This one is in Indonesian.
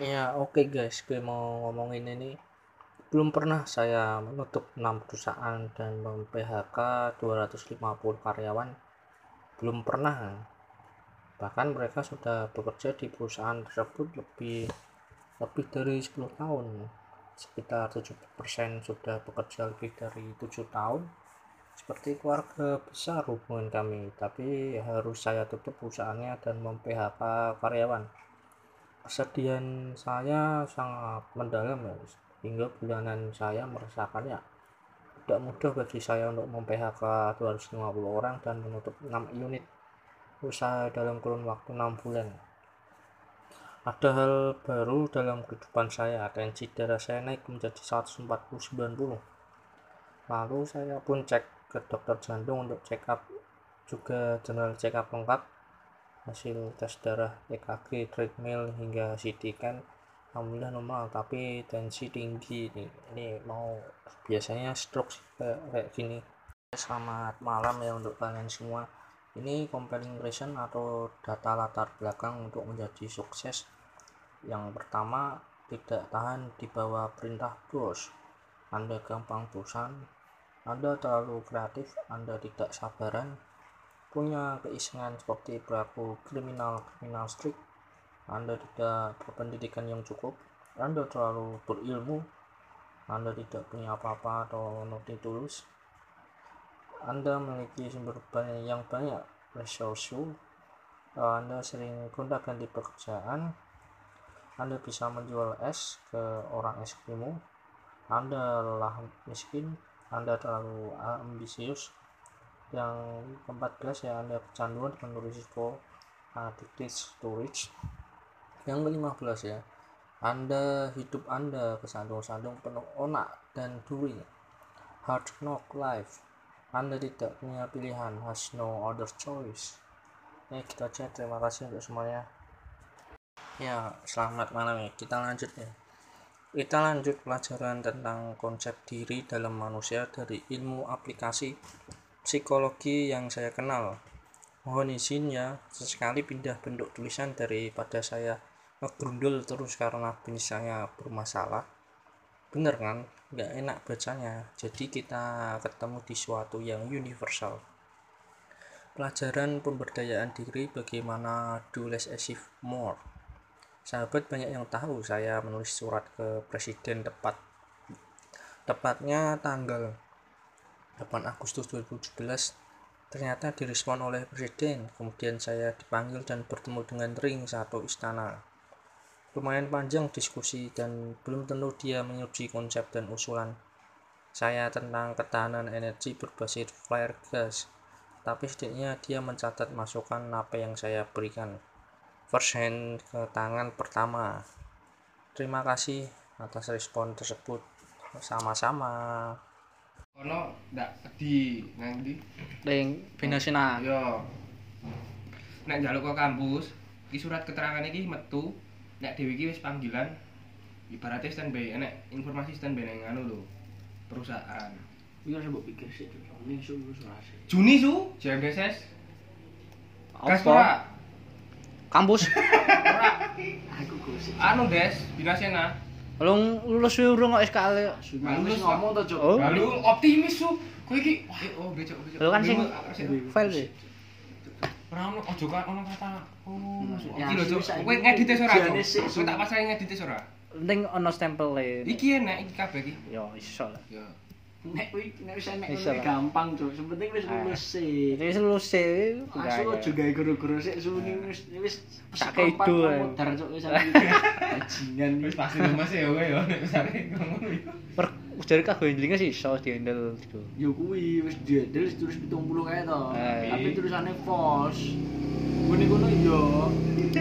Ya oke guys, gue mau ngomongin ini. Belum pernah saya menutup 6 perusahaan dan mem PHK 250 karyawan. Belum pernah. Bahkan mereka sudah bekerja di perusahaan tersebut lebih lebih dari 10 tahun. Sekitar 70% sudah bekerja lebih dari 7 tahun. Seperti keluarga besar hubungan kami. Tapi harus saya tutup perusahaannya dan mem PHK karyawan kesedihan saya sangat mendalam ya hingga bulanan saya merasakannya tidak mudah bagi saya untuk mem-PHK 250 orang dan menutup 6 unit usaha dalam kurun waktu 6 bulan. Ada hal baru dalam kehidupan saya tensi darah saya naik menjadi 140-90 lalu saya pun cek ke dokter jantung untuk check up juga general check up lengkap hasil tes darah EKG treadmill hingga CT kan. Alhamdulillah normal tapi tensi tinggi nih. Ini mau biasanya stroke kayak, kayak gini. Selamat malam ya untuk kalian semua. Ini compelling reason atau data latar belakang untuk menjadi sukses. Yang pertama tidak tahan di bawah perintah bos. Anda gampang bosan anda terlalu kreatif anda tidak sabaran punya keisengan seperti pelaku kriminal-kriminal strik, Anda tidak berpendidikan yang cukup, Anda terlalu berilmu, Anda tidak punya apa-apa atau noti tulus, Anda memiliki sumber banyak yang banyak resource, Anda sering gonta-ganti pekerjaan, Anda bisa menjual es ke orang Eskimo, Anda lelah miskin, Anda terlalu ambisius, yang ke-14 ya Anda kecanduan dengan risiko addicted storage yang ke-15 ya Anda hidup Anda kesandung-sandung penuh onak dan duri. Hard knock life. Anda tidak punya pilihan has no other choice. Ya kita aja terima kasih untuk semuanya. Ya selamat malam ya. Kita lanjut ya. Kita lanjut pelajaran tentang konsep diri dalam manusia dari ilmu aplikasi psikologi yang saya kenal. Mohon izin ya, sesekali pindah bentuk tulisan daripada saya ngegrundul terus karena saya bermasalah. Bener kan? Nggak enak bacanya. Jadi kita ketemu di suatu yang universal. Pelajaran pemberdayaan diri bagaimana do less achieve more. Sahabat banyak yang tahu saya menulis surat ke presiden tepat tepatnya tanggal 8 Agustus 2017 ternyata direspon oleh presiden kemudian saya dipanggil dan bertemu dengan ring satu istana. Lumayan panjang diskusi dan belum tentu dia menyetujui konsep dan usulan. Saya tentang ketahanan energi berbasis flare gas tapi setidaknya dia mencatat masukan apa yang saya berikan. First hand ke tangan pertama. Terima kasih atas respon tersebut. Sama-sama ono ndak di nang ndi? Ning Binasina yo nek njaluk ke kampus iki surat keterangan iki metu nek dhewe iki wis panggilan ibaratnya standby nek informasi standby nang anu lho perusahaan. Iya saya pikir sih, ini su Juni su. JMDSS Gas apa? Ora kampus. Ora. Aku gosip. anu des Binasena lu lulus urung kok SKL wis ngomong to, Cuk. Oh. Lalu optimis su kowe iki wah oh becok becok. Lu kan sing- file sih. Ora ono ojo kan ono kata oh Ya, iki lho Cuk. kowe ngedit ora Cuk? Kowe tak pasrahin ngedit ora? Penting ono stempel e. Iki enak iki kabeh iki. Yo iso lah. Ya Nek kuwi nek wis enek gampang, Cuk. Sepenting wis Ah. lulus sih. wis lulus e Asu juga guru-guru sik suni wis wis psikopat keido, ae. modar Cuk wis bajingan wis pasti lemes ya kowe ya nek misale ngono per dari kagoindlinge sih iso dihandle gitu Yo kuwi wis wis tulis 70 kae to. Ah, Tapi tulisannya false. Ngene kono yo